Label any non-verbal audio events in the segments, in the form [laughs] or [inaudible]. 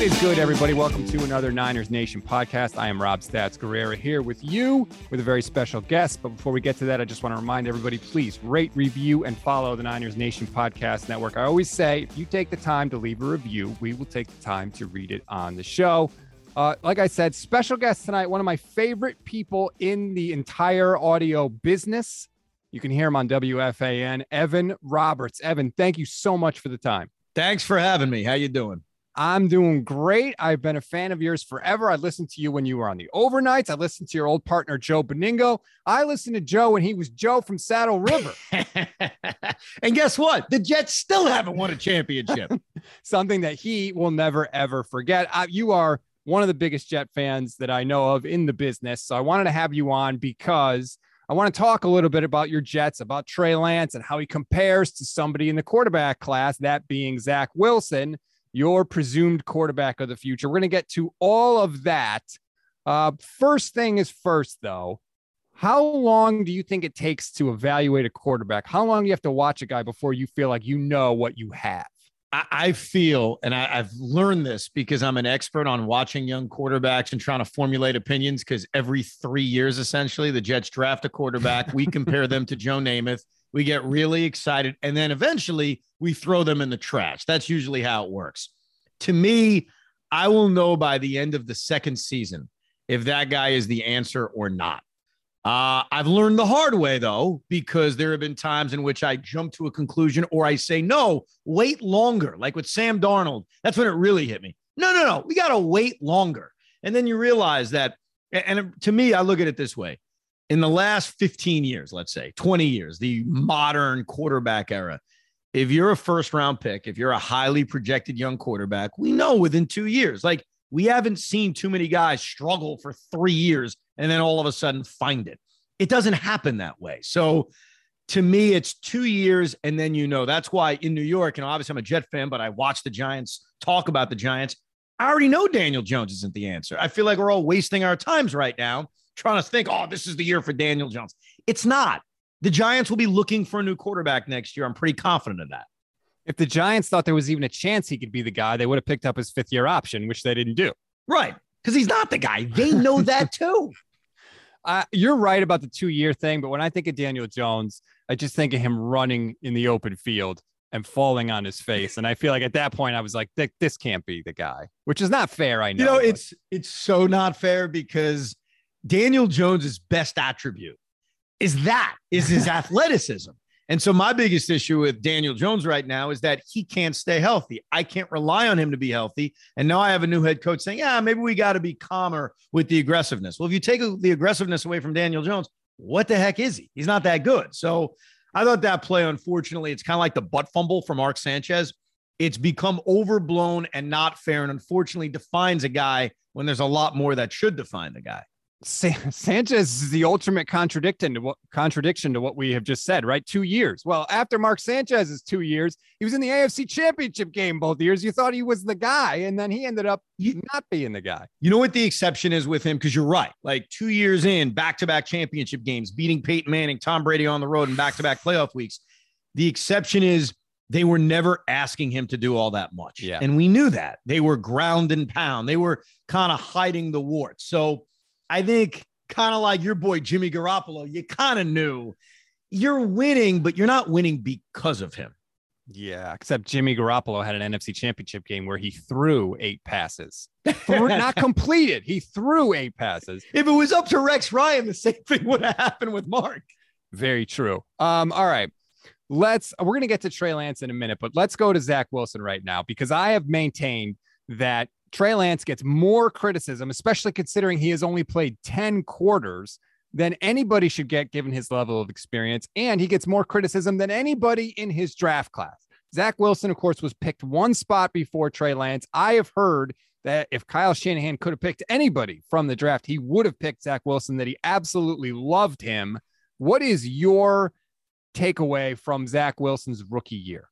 What is good, everybody? Welcome to another Niners Nation podcast. I am Rob Stats Guerrera here with you with a very special guest. But before we get to that, I just want to remind everybody please rate, review, and follow the Niners Nation podcast network. I always say if you take the time to leave a review, we will take the time to read it on the show. Uh, like I said, special guest tonight, one of my favorite people in the entire audio business. You can hear him on WFAN, Evan Roberts. Evan, thank you so much for the time. Thanks for having me. How you doing? I'm doing great. I've been a fan of yours forever. I listened to you when you were on the overnights. I listened to your old partner, Joe Benigno. I listened to Joe when he was Joe from Saddle River. [laughs] and guess what? The Jets still haven't won a championship. [laughs] Something that he will never, ever forget. Uh, you are one of the biggest Jet fans that I know of in the business. So I wanted to have you on because I want to talk a little bit about your Jets, about Trey Lance and how he compares to somebody in the quarterback class, that being Zach Wilson your presumed quarterback of the future. We're going to get to all of that. Uh, first thing is first, though. How long do you think it takes to evaluate a quarterback? How long do you have to watch a guy before you feel like you know what you have? I feel, and I, have learned this because I'm an expert on watching young quarterbacks and trying to formulate opinions. Because every three years, essentially, the Jets draft a quarterback. We [laughs] compare them to Joe Namath. We get really excited. And then eventually we throw them in the trash. That's usually how it works. To me, I will know by the end of the second season if that guy is the answer or not. Uh, I've learned the hard way though, because there have been times in which I jump to a conclusion or I say, no, wait longer. Like with Sam Darnold, that's when it really hit me. No, no, no, we got to wait longer. And then you realize that, and to me, I look at it this way in the last 15 years, let's say 20 years, the modern quarterback era, if you're a first round pick, if you're a highly projected young quarterback, we know within two years, like we haven't seen too many guys struggle for three years and then all of a sudden find it. It doesn't happen that way. So to me, it's two years. And then, you know, that's why in New York, and obviously I'm a Jet fan, but I watch the Giants talk about the Giants. I already know Daniel Jones isn't the answer. I feel like we're all wasting our times right now trying to think, oh, this is the year for Daniel Jones. It's not. The Giants will be looking for a new quarterback next year. I'm pretty confident of that. If the Giants thought there was even a chance he could be the guy, they would have picked up his fifth year option, which they didn't do. Right. Because he's not the guy. They know [laughs] that too. Uh, you're right about the two year thing, but when I think of Daniel Jones, I just think of him running in the open field and falling on his face. And I feel like at that point I was like, this can't be the guy, which is not fair. I know. You know, it's it's so not fair because Daniel Jones's best attribute is that is his [laughs] athleticism. And so my biggest issue with Daniel Jones right now is that he can't stay healthy. I can't rely on him to be healthy. And now I have a new head coach saying, "Yeah, maybe we got to be calmer with the aggressiveness." Well, if you take the aggressiveness away from Daniel Jones, what the heck is he? He's not that good. So I thought that play, unfortunately, it's kind of like the butt fumble for Mark Sanchez. It's become overblown and not fair, and unfortunately defines a guy when there's a lot more that should define the guy. Sanchez is the ultimate contradiction to what contradiction to what we have just said, right? Two years. Well, after Mark Sanchez's two years, he was in the AFC Championship game both years. You thought he was the guy, and then he ended up not being the guy. You know what the exception is with him? Because you're right. Like two years in, back-to-back championship games, beating Peyton Manning, Tom Brady on the road, and back-to-back playoff weeks. The exception is they were never asking him to do all that much. Yeah. And we knew that. They were ground and pound. They were kind of hiding the warts. So I think kind of like your boy Jimmy Garoppolo, you kind of knew you're winning, but you're not winning because of him. Yeah, except Jimmy Garoppolo had an NFC championship game where he threw eight passes. not [laughs] completed. He threw eight passes. If it was up to Rex Ryan, the same thing would have happened with Mark. Very true. Um, all right. Let's we're gonna get to Trey Lance in a minute, but let's go to Zach Wilson right now because I have maintained that Trey Lance gets more criticism, especially considering he has only played 10 quarters than anybody should get given his level of experience. And he gets more criticism than anybody in his draft class. Zach Wilson, of course, was picked one spot before Trey Lance. I have heard that if Kyle Shanahan could have picked anybody from the draft, he would have picked Zach Wilson, that he absolutely loved him. What is your takeaway from Zach Wilson's rookie year?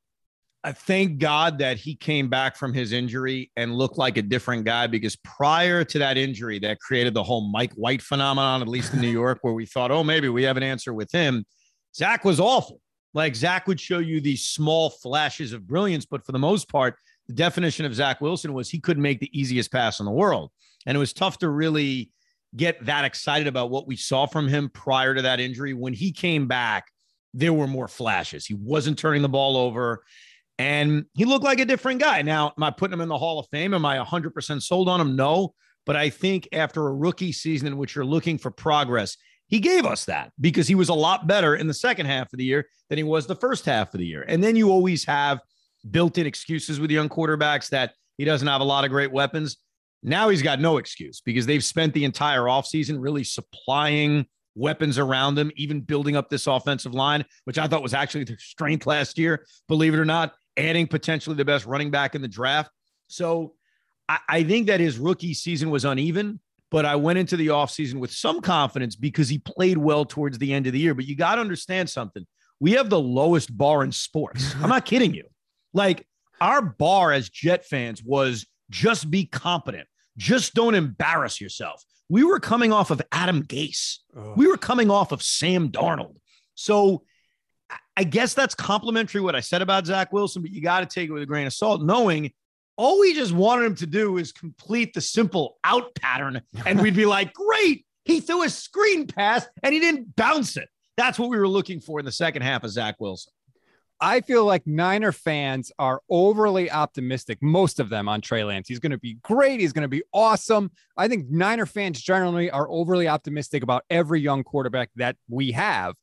I thank God that he came back from his injury and looked like a different guy because prior to that injury that created the whole Mike White phenomenon, at least in New York, where we thought, oh, maybe we have an answer with him. Zach was awful. Like Zach would show you these small flashes of brilliance, but for the most part, the definition of Zach Wilson was he couldn't make the easiest pass in the world. And it was tough to really get that excited about what we saw from him prior to that injury. When he came back, there were more flashes. He wasn't turning the ball over and he looked like a different guy. Now, am I putting him in the Hall of Fame? Am I 100% sold on him? No. But I think after a rookie season in which you're looking for progress, he gave us that because he was a lot better in the second half of the year than he was the first half of the year. And then you always have built in excuses with young quarterbacks that he doesn't have a lot of great weapons. Now he's got no excuse because they've spent the entire offseason really supplying weapons around him, even building up this offensive line, which I thought was actually their strength last year, believe it or not, adding potentially the best running back in the draft. So I, I think that his rookie season was uneven, but I went into the offseason with some confidence because he played well towards the end of the year. But you got to understand something. We have the lowest bar in sports. [laughs] I'm not kidding you. Like our bar as Jet fans was just be competent. Just don't embarrass yourself. We were coming off of Adam Gase. Ugh. We were coming off of Sam Darnold. So I guess that's complimentary what I said about Zach Wilson, but you got to take it with a grain of salt, knowing all we just wanted him to do is complete the simple out pattern. And we'd be like, great, he threw a screen pass and he didn't bounce it. That's what we were looking for in the second half of Zach Wilson. I feel like Niner fans are overly optimistic, most of them on Trey Lance. He's going to be great. He's going to be awesome. I think Niner fans generally are overly optimistic about every young quarterback that we have.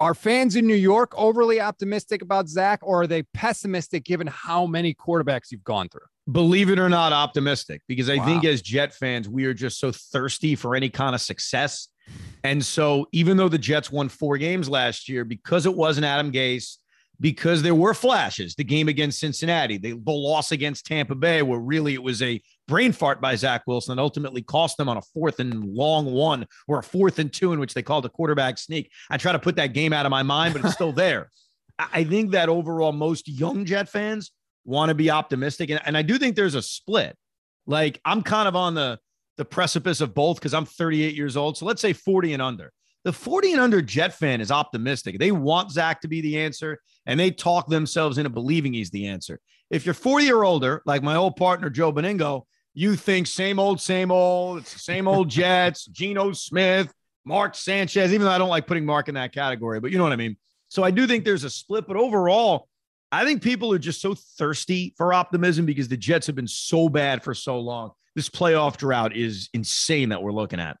Are fans in New York overly optimistic about Zach, or are they pessimistic given how many quarterbacks you've gone through? Believe it or not, optimistic because I wow. think as Jet fans, we are just so thirsty for any kind of success. And so, even though the Jets won four games last year, because it wasn't Adam Gase, because there were flashes. The game against Cincinnati, the, the loss against Tampa Bay, where really it was a brain fart by Zach Wilson that ultimately cost them on a fourth and long one or a fourth and two, in which they called a quarterback sneak. I try to put that game out of my mind, but it's still [laughs] there. I think that overall, most young Jet fans want to be optimistic. And, and I do think there's a split. Like I'm kind of on the the precipice of both because I'm 38 years old. So let's say 40 and under. The 40 and under Jet fan is optimistic. They want Zach to be the answer and they talk themselves into believing he's the answer. If you're 40 or older, like my old partner, Joe Benigno, you think same old, same old, it's the same old Jets, [laughs] Geno Smith, Mark Sanchez, even though I don't like putting Mark in that category, but you know what I mean? So I do think there's a split, but overall, I think people are just so thirsty for optimism because the Jets have been so bad for so long. This playoff drought is insane that we're looking at.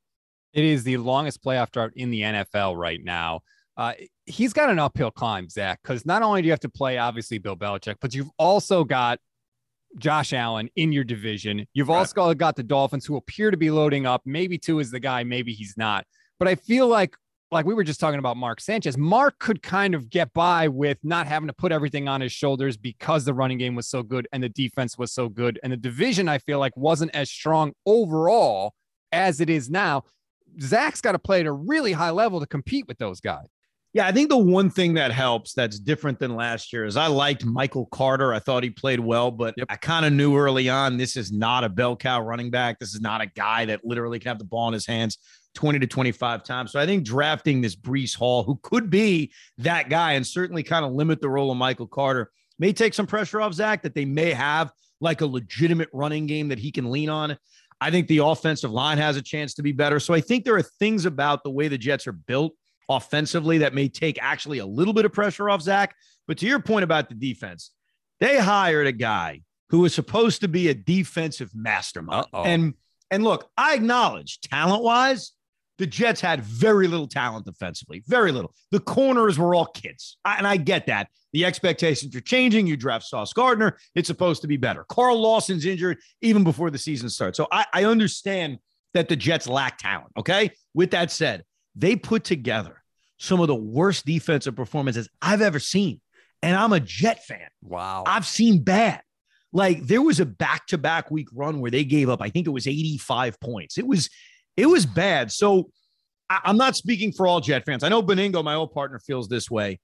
It is the longest playoff drought in the NFL right now. Uh, he's got an uphill climb, Zach, because not only do you have to play, obviously, Bill Belichick, but you've also got Josh Allen in your division. You've right. also got the Dolphins who appear to be loading up. Maybe Tua is the guy, maybe he's not. But I feel like, like we were just talking about Mark Sanchez, Mark could kind of get by with not having to put everything on his shoulders because the running game was so good and the defense was so good. And the division, I feel like, wasn't as strong overall as it is now. Zach's got to play at a really high level to compete with those guys. Yeah, I think the one thing that helps that's different than last year is I liked Michael Carter. I thought he played well, but yep. I kind of knew early on this is not a bell cow running back. This is not a guy that literally can have the ball in his hands 20 to 25 times. So I think drafting this Breece Hall, who could be that guy and certainly kind of limit the role of Michael Carter, may take some pressure off Zach that they may have like a legitimate running game that he can lean on. I think the offensive line has a chance to be better. So I think there are things about the way the Jets are built offensively that may take actually a little bit of pressure off Zach. But to your point about the defense, they hired a guy who was supposed to be a defensive mastermind. Uh-oh. And and look, I acknowledge talent wise, the Jets had very little talent defensively, very little. The corners were all kids. and I get that. The expectations are changing. You draft Sauce Gardner, it's supposed to be better. Carl Lawson's injured even before the season starts. So I, I understand that the Jets lack talent. Okay. With that said, they put together some of the worst defensive performances I've ever seen. And I'm a Jet fan. Wow. I've seen bad. Like there was a back to back week run where they gave up, I think it was 85 points. It was, it was bad. So I, am not speaking for all Jet fans. I know Benigno, my old partner, feels this way.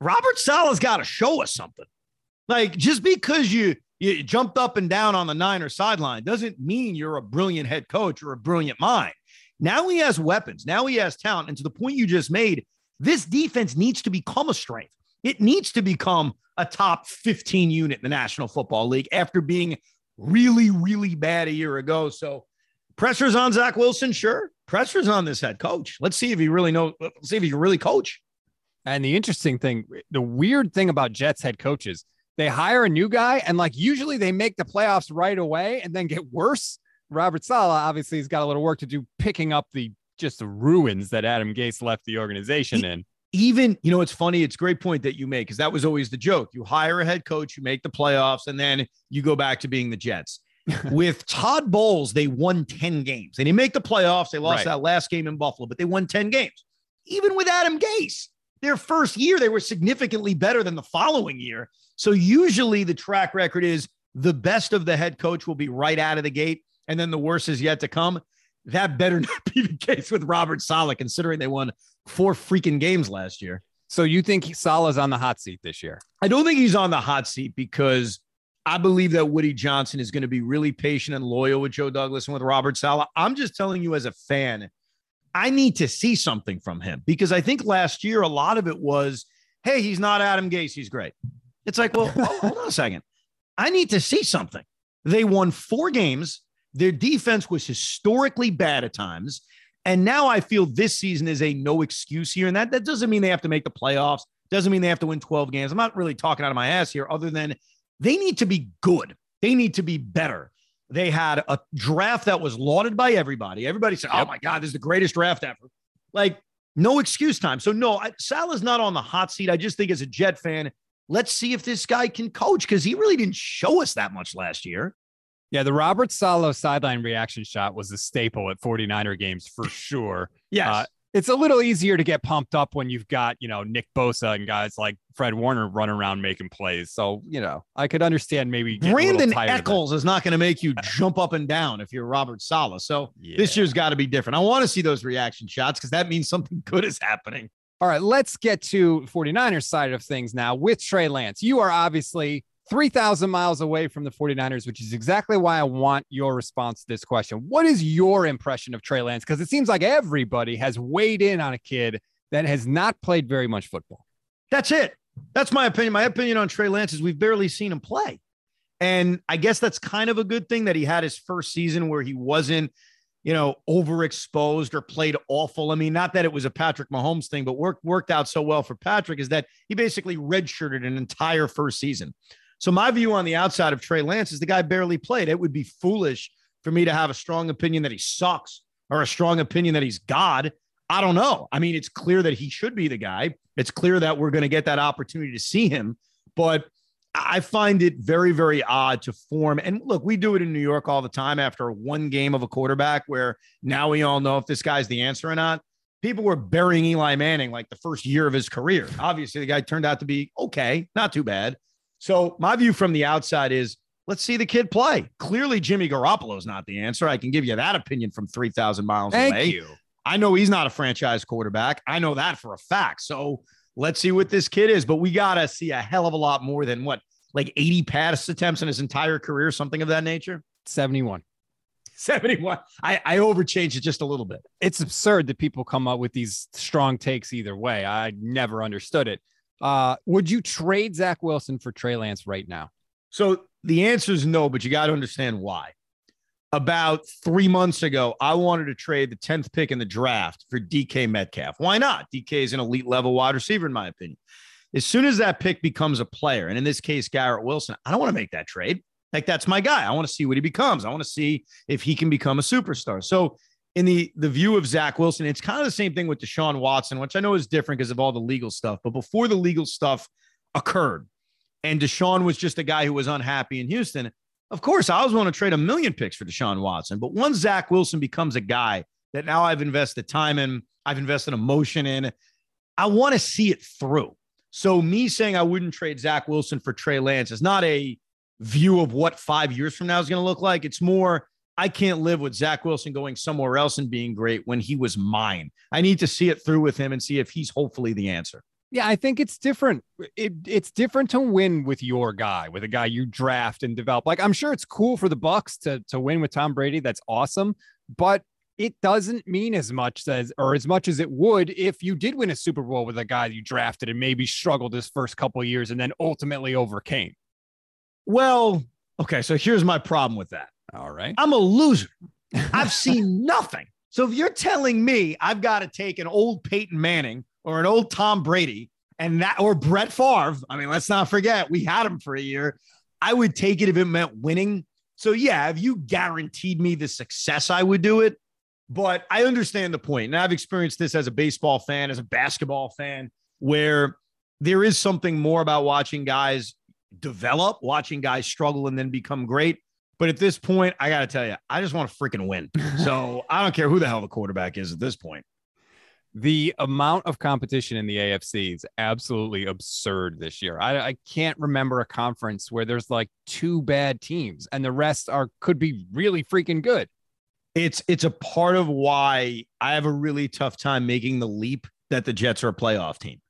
Robert Saleh's got to show us something. Like just because you you jumped up and down on the Niner sideline doesn't mean you're a brilliant head coach or a brilliant mind. Now he has weapons. Now he has talent. And to the point you just made, this defense needs to become a strength. It needs to become a top 15 unit in the National Football League after being really, really bad a year ago. So pressure's on Zach Wilson, sure. Pressure's on this head coach. Let's see if he really knows. Let's see if he can really coach. And the interesting thing, the weird thing about Jets head coaches, they hire a new guy and like usually they make the playoffs right away and then get worse. Robert Saleh obviously has got a little work to do picking up the just the ruins that Adam Gase left the organization in. Even, you know, it's funny. It's a great point that you make because that was always the joke. You hire a head coach, you make the playoffs, and then you go back to being the Jets. [laughs] With Todd Bowles, they won 10 games. And they didn't make the playoffs. They lost right. that last game in Buffalo, but they won 10 games. Even with Adam Gase, their first year, they were significantly better than the following year. So usually the track record is the best of the head coach will be right out of the gate, and then the worst is yet to come. That better [laughs] not be the case with Robert Saleh, considering they won four freaking games last year. So you think Saleh's on the hot seat this year? I don't think he's on the hot seat because I believe that Woody Johnson is going to be really patient and loyal with Joe Douglas and with Robert Saleh. I'm just telling you as a fan, I need to see something from him because I think last year a lot of it was, hey, he's not Adam Gase, he's great. It's like, well, [laughs] hold on a second. I need to see something. They won four games. Their defense was historically bad at times. And now I feel this season is a no excuse here. And that, that doesn't mean they have to make the playoffs, doesn't mean they have to win 12 games. I'm not really talking out of my ass here, other than they need to be good. They need to be better. They had a draft that was lauded by everybody. Everybody said, oh yep. "Oh my God, this is the greatest draft ever." Like, no excuse time. So no, I, Saleh's not on the hot seat. I just think as a Jet fan, let's see if this guy can coach because he really didn't show us that much last year. Yeah, the Robert Saleh sideline reaction shot was a staple at 49er games for [laughs] sure. yes. Uh, it's a little easier to get pumped up when you've got, you know, Nick Bosa and guys like Fred Warner running around making plays. So, you know, I could understand maybe Brandon Echols is not going to make you [laughs] jump up and down if you're Robert Saleh. So yeah. this year's got to be different. I want to see those reaction shots because that means something good is happening. All right, let's get to 49ers side of things now with Trey Lance. You are obviously 3,000 miles away from the 49ers, which is exactly why I want your response to this question. What is your impression of Trey Lance? Because it seems like everybody has weighed in on a kid that has not played very much football. That's it. That's my opinion. My opinion on Trey Lance is we've barely seen him play. And I guess that's kind of a good thing that he had his first season where he wasn't, you know, overexposed or played awful. I mean, not that it was a Patrick Mahomes thing, but worked worked out so well for Patrick is that he basically redshirted an entire first season. So my view on the outside of Trey Lance is the guy barely played. It would be foolish for me to have a strong opinion that he sucks or a strong opinion that he's God. I don't know. I mean, it's clear that he should be the guy. It's clear that we're going to get that opportunity to see him, but I find it very, very odd to form. And look, we do it in New York all the time after one game of a quarterback where now we all know if this guy's the answer or not. People were burying Eli Manning like the first year of his career. Obviously, the guy turned out to be okay, not too bad. So my view from the outside is let's see the kid play. Clearly, Jimmy Garoppolo is not the answer. I can give you that opinion from 3,000 miles Thank away. You. I know he's not a franchise quarterback. I know that for a fact. So let's see what this kid is. But we got to see a hell of a lot more than what, like 80 pass attempts in his entire career, something of that nature? 71. 71. I, I overchanged it just a little bit. It's absurd that people come up with these strong takes either way. I never understood it. Uh, would you trade Zach Wilson for Trey Lance right now? So the answer is no, but you got to understand why. About three months ago, I wanted to trade the 10th pick in the draft for DK Metcalf. Why not? DK is an elite level wide receiver, in my opinion. As soon as that pick becomes a player, and in this case, Garrett Wilson, I don't want to make that trade. Like, that's my guy. I want to see what he becomes. I want to see if he can become a superstar. So in the the view of Zach Wilson, it's kind of the same thing with Deshaun Watson, which I know is different because of all the legal stuff. But before the legal stuff occurred, and Deshaun was just a guy who was unhappy in Houston, of course, I was willing to trade a million picks for Deshaun Watson. But once Zach Wilson becomes a guy that now I've invested time in, I've invested emotion in, I want to see it through. So me saying I wouldn't trade Zach Wilson for Trey Lance is not a view of what five years from now is going to look like. It's more I can't live with Zach Wilson going somewhere else and being great when he was mine. I need to see it through with him and see if he's hopefully the answer. Yeah, I think it's different. It, it's different to win with your guy, with a guy you draft and develop. Like I'm sure it's cool for the Bucs to to win with Tom Brady. That's awesome. But it doesn't mean as much as or as much as it would if you did win a Super Bowl with a guy you drafted and maybe struggled his first couple years and then ultimately overcame. Well, okay, so here's my problem with that. All right. I'm a loser. I've seen [laughs] nothing. So if you're telling me I've got to take an old Peyton Manning or an old Tom Brady and that or Brett Favre, I mean, let's not forget we had him for a year. I would take it if it meant winning. So yeah, if you guaranteed me the success, I would do it. But I understand the point. And I've experienced this as a baseball fan, as a basketball fan, where there is something more about watching guys develop, watching guys struggle and then become great. But at this point, I got to tell you, I just want to freaking win. [laughs] So I don't care who the hell the quarterback is at this point. The amount of competition in the AFC is absolutely absurd this year. I, I, can't remember a conference where there's like two bad teams and the rest are could be really freaking good. It's it's a part of why I have a really tough time making the leap that the Jets are a playoff team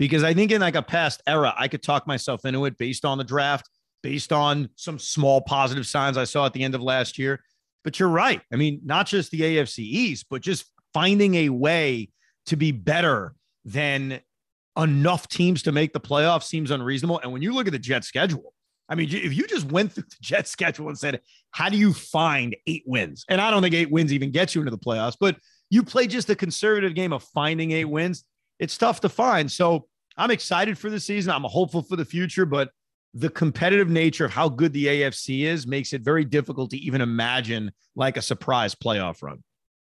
because I think in like a past era, I could talk myself into it based on the draft, based on some small positive signs I saw at the end of last year. But you're right. I mean, not just the AFC East, but just finding a way to be better than enough teams to make the playoffs seems unreasonable. And when you look at the Jet schedule, I mean, if you just went through the [laughs] Jet schedule and said, how do you find eight wins? And I don't think eight wins even gets you into the playoffs, but you play just a conservative game of finding eight wins. It's tough to find. So I'm excited for the season. I'm hopeful for the future, but the competitive nature of how good the AFC is makes it very difficult to even imagine like a surprise playoff run.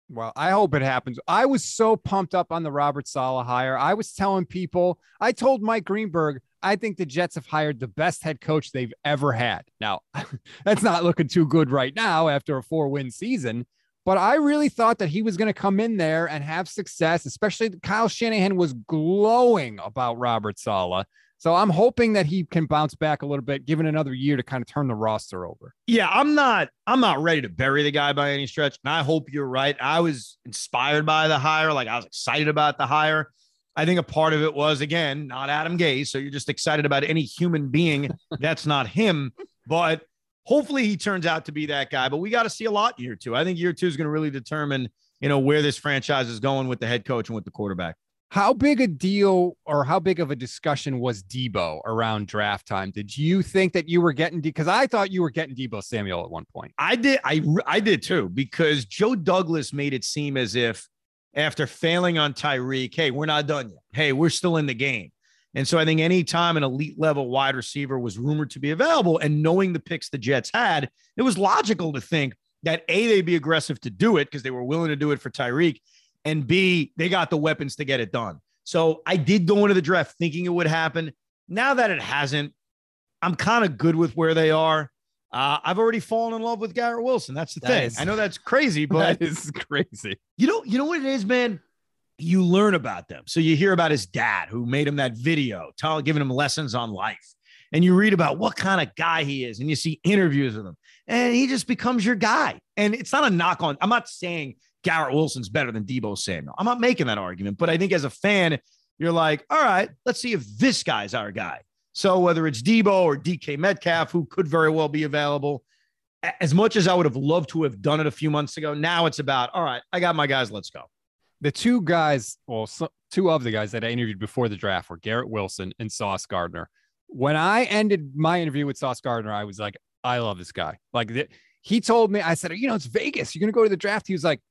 Well, I hope it happens. I was so pumped up on the Robert Saleh hire. I was telling people, I told Mike Greenberg, I think the Jets have hired the best head coach they've ever had. Now, [laughs] that's not looking too good right now after a four win season, but I really thought that he was going to come in there and have success, especially Kyle Shanahan was glowing about Robert Saleh. So I'm hoping that he can bounce back a little bit, given another year to kind of turn the roster over. Yeah, I'm not I'm not ready to bury the guy by any stretch. And I hope you're right. I was inspired by the hire, like I was excited about the hire. I think a part of it was again, not Adam Gase. So you're just excited about any human being [laughs] that's not him. But hopefully he turns out to be that guy. But we got to see a lot year two. I think year two is going to really determine, you know, where this franchise is going with the head coach and with the quarterback. How big a deal or how big of a discussion was Deebo around draft time? Did you think that you were getting because I thought you were getting Deebo Samuel at one point. I did. I I did too because Joe Douglas made it seem as if after failing on Tyreek, hey, we're not done yet. Hey, we're still in the game. And so I think anytime an elite level wide receiver was rumored to be available and knowing the picks the Jets had, it was logical to think that A, they'd be aggressive to do it because they were willing to do it for Tyreek. And B, they got the weapons to get it done. So I did go into the draft thinking it would happen. Now that it hasn't, I'm kind of good with where they are. Uh, I've already fallen in love with Garrett Wilson. That's the that thing. Is, I know that's crazy, [laughs] but that is crazy. You know, you know what it is, man you learn about them. So you hear about his dad who made him that video, telling, giving him lessons on life. And you read about what kind of guy he is, and you see interviews with him, and he just becomes your guy. And it's not a knock on. I'm not saying Garrett Wilson's better than Deebo Samuel. I'm not making that argument, but I think as a fan, you're like, all right, let's see if this guy's our guy. So whether it's Deebo or DK Metcalf, who could very well be available, as much as I would have loved to have done it a few months ago, now it's about, all right, I got my guys, let's go the two guys, well, two of the guys that I interviewed before the draft were Garrett Wilson and Sauce Gardner. When I ended my interview with Sauce Gardner, I was like, I love this guy. Like the, he told me, I said, you know, it's Vegas. You're going to go to the draft. He was like,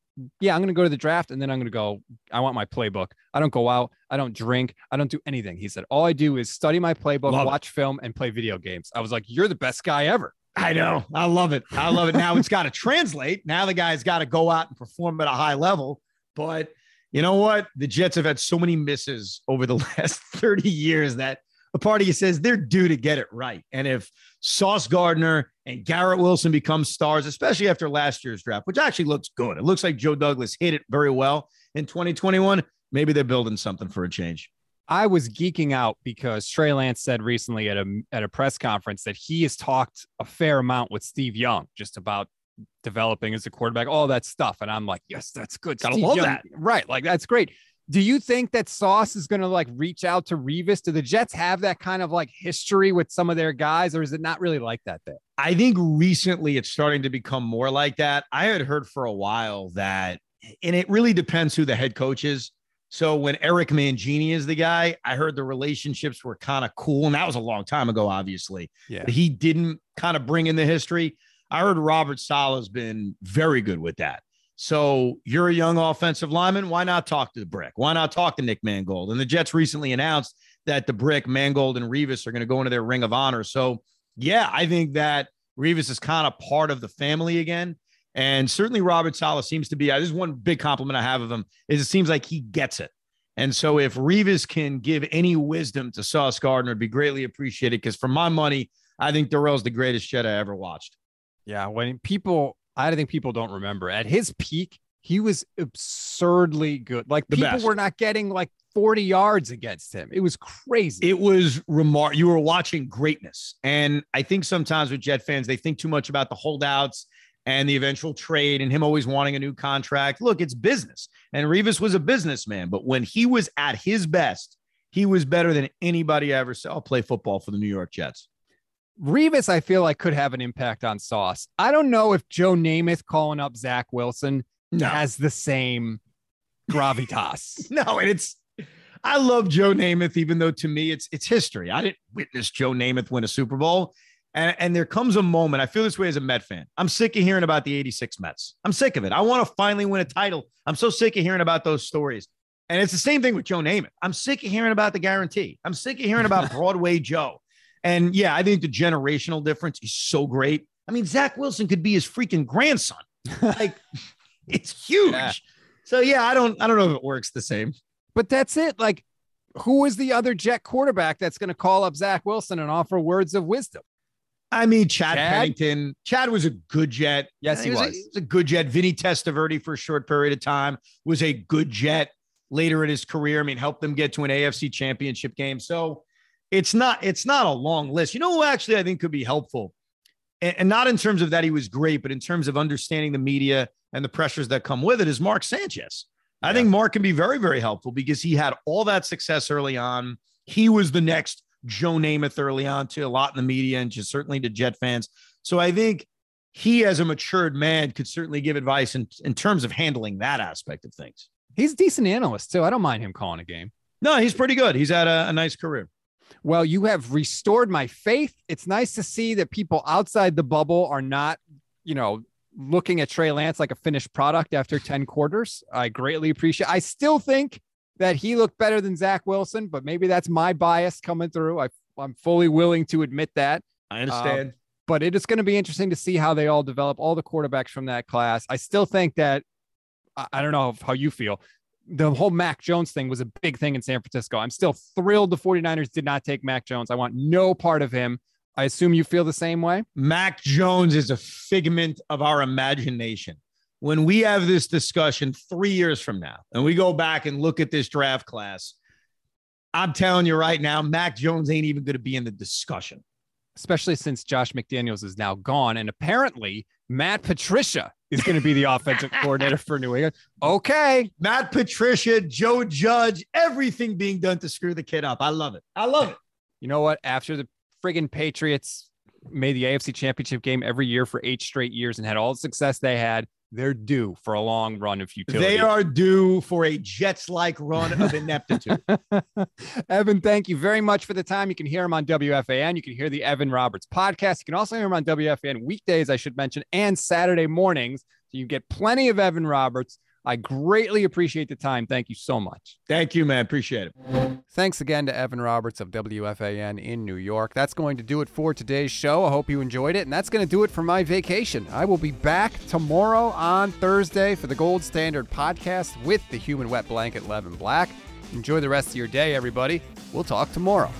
yeah, I'm going to go to the draft and then I'm going to go. I want my playbook. I don't go out. I don't drink. I don't do anything. He said, all I do is study my playbook, love watch it. film, and play video games. I was like, you're the best guy ever. I know. I love it. I love it. Now it's got to translate. Now the guy's got to go out and perform at a high level. But you know what? The Jets have had so many misses over the [laughs] last 30 years that a part of you says they're due to get it right. And if Sauce Gardner and Garrett Wilson become stars, especially after last year's draft, which actually looks good, it looks like Joe Douglas hit it very well in 2021. Maybe they're building something for a change. I was geeking out because Trey Lance said recently at a at a press conference that he has talked a fair amount with Steve Young just about developing as a quarterback, all that stuff. And I'm like, yes, that's good. Gotta Steve love Young. that. Right. Like that's great. Do you think that Sauce is going to like reach out to Revis? Do the Jets have that kind of like history with some of their guys, or is it not really like that there? I think recently it's starting to become more like that. I had heard for a while that and it really depends who the head coach is. So when Eric Mangini is the guy, I heard the relationships were kind of cool. And that was a long time ago, obviously. Yeah. But he didn't kind of bring in the history. I heard Robert Saleh's been very good with that. So you're a young offensive lineman. Why not talk to the brick? Why not talk to Nick Mangold? And the Jets recently announced that the brick, Mangold, and Revis are going to go into their ring of honor. So yeah, I think that Revis is kind of part of the family again. And certainly Robert Saleh seems to be. Uh, this is one big compliment I have of him is it seems like he gets it. And so if Revis can give any wisdom to Sauce Gardner, it'd be greatly appreciated. Because for my money, I think Darrelle's the greatest Jet I ever watched. Yeah, when people, I think people don't remember at his peak, he was absurdly good. Like The people best. were not getting like 40 yards against him. It was crazy. It was remark. You were watching greatness, and I think sometimes with Jet fans, they think too much about the holdouts and the eventual trade, and him always wanting a new contract. Look, it's business, and Revis was a businessman, but when he was at his best, he was better than anybody I ever saw play football for the New York Jets. Revis, I feel like could have an impact on Sauce. I don't know if Joe Namath calling up Zach Wilson No, has the same gravitas. [laughs] no, and it's. I love Joe Namath, even though to me it's it's history. I didn't witness Joe Namath win a Super Bowl. And, and there comes a moment, I feel this way as a Met fan. I'm sick of hearing about the 86 Mets. I'm sick of it. I want to finally win a title. I'm so sick of hearing about those stories. And it's the same thing with Joe Namath. I'm sick of hearing about the guarantee. I'm sick of hearing about [laughs] Broadway Joe. And yeah, I think the generational difference is so great. I mean, Zach Wilson could be his freaking grandson. Like, [laughs] it's huge. Yeah. So yeah, I don't I don't know if it works the same. but that's it. Like, who is the other Jet quarterback that's going to call up Zach Wilson and offer words of wisdom? I mean, Chad, Chad? Pennington. Chad was a good jet. Yes, he was. A, was. he was a good jet. Vinny Testaverde for a short period of time was a good jet later in his career. I mean, helped them get to an AFC championship game. So it's not it's not a long list. You know who actually I think could be helpful? And, and not in terms of that he was great, but in terms of understanding the media and the pressures that come with it is Mark Sanchez. I Yeah. think Mark can be very, very helpful because he had all that success early on. He was the next Joe Namath early on to a lot in the media and just certainly to Jet fans. So I think he, as a matured man, could certainly give advice in, in terms of handling that aspect of things. He's a decent analyst too. I don't mind him calling a game. No, he's pretty good. He's had a, a nice career. Well, you have restored my faith. It's nice to see that people outside the bubble are not, you know, looking at Trey Lance like a finished product after 10 quarters. I greatly appreciate. I still think that he looked better than Zach Wilson, but maybe that's my bias coming through. I, I'm fully willing to admit that. I um, understand. But it is going to be interesting to see how they all develop, all the quarterbacks from that class. I still think that I don't know how you feel. The whole Mac Jones thing was a big thing in San Francisco. I'm still thrilled the 49ers did not take Mac Jones. I want no part of him. I assume you feel the same way. Mac Jones is a figment of our imagination. When we have this discussion three years from now and we go back and look at this draft class, I'm telling you right now, Mac Jones ain't even going to be in the discussion. especially since Josh McDaniels is now gone. And apparently, Matt Patricia is going to be the offensive [laughs] coordinator for New England. Okay. Matt Patricia, Joe Judge, everything being done to screw the kid up. I love it. I love it. You know what? After the friggin' Patriots made the AFC championship game every year for eight straight years and had all the success they had, they're due for a long run of futility. They are due for a Jets like run of ineptitude. [laughs] Evan, thank you very much for the time. You can hear him on WFAN. You can hear the Evan Roberts podcast. You can also hear him on WFAN weekdays, I should mention, and Saturday mornings. So you get plenty of Evan Roberts. I greatly appreciate the time. Thank you so much. Thank you, man. Appreciate it. Thanks again to Evan Roberts of WFAN in New York. That's going to do it for today's show. I hope you enjoyed it. And that's going to do it for my vacation. I will be back tomorrow on Thursday for the Gold Standard podcast with the human wet blanket, Levin Black. Enjoy the rest of your day, everybody. We'll talk tomorrow.